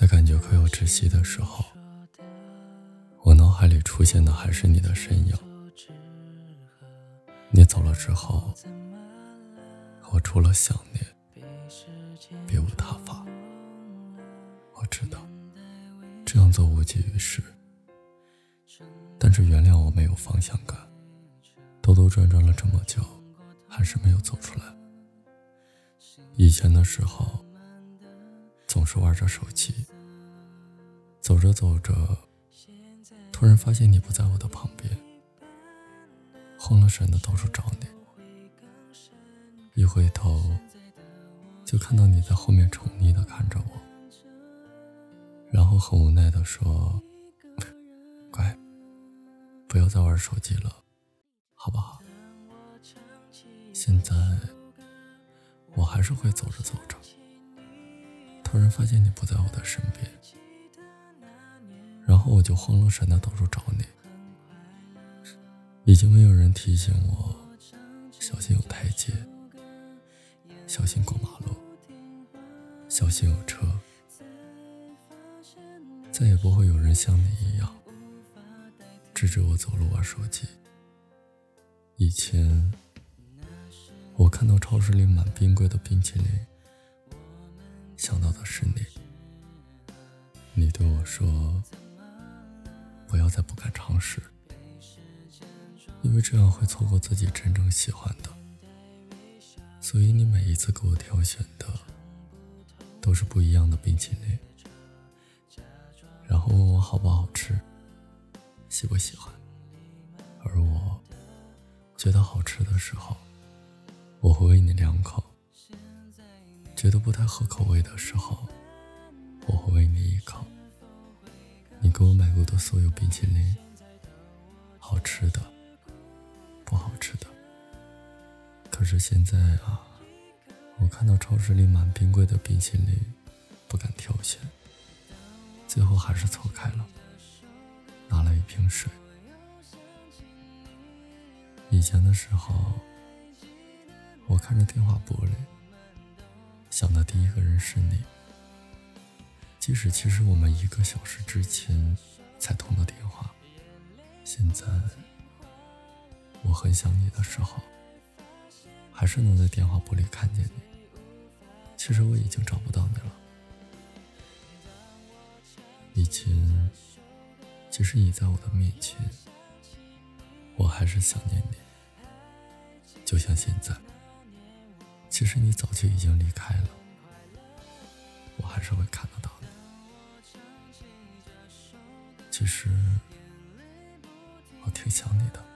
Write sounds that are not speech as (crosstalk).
在感觉快要窒息的时候，我脑海里出现的还是你的身影。你走了之后，我除了想念，别无他法。我知道这样做无济于事，但是原谅我没有方向感，兜兜转转了这么久，还是没有走出来。以前的时候。总是玩着手机，走着走着，突然发现你不在我的旁边，慌了神的到处找你，一回头就看到你在后面宠溺的看着我，然后很无奈的说：“ (laughs) 乖，不要再玩手机了，好不好？”现在我还是会走着走着。突然发现你不在我的身边，然后我就慌了神的到处找你。已经没有人提醒我小心有台阶，小心过马路，小心有车。再也不会有人像你一样指着我走路玩手机。以前我看到超市里满冰柜的冰淇淋。想到的是你，你对我说：“不要再不敢尝试，因为这样会错过自己真正喜欢的。”所以你每一次给我挑选的都是不一样的冰淇淋，然后问我好不好吃，喜不喜欢。而我觉得好吃的时候，我会喂你两口。觉得不太合口味的时候，我会喂你一口。你给我买过的所有冰淇淋，好吃的，不好吃的。可是现在啊，我看到超市里满冰柜的冰淇淋，不敢挑选，最后还是错开了，拿了一瓶水。以前的时候，我看着电话簿里。想的第一个人是你，即使其实我们一个小时之前才通的电话，现在我很想你的时候，还是能在电话簿里看见你。其实我已经找不到你了。以前，即使你在我的面前，我还是想念你，就像现在。其实你早就已经离开了，我还是会看得到的。其实我挺想你的。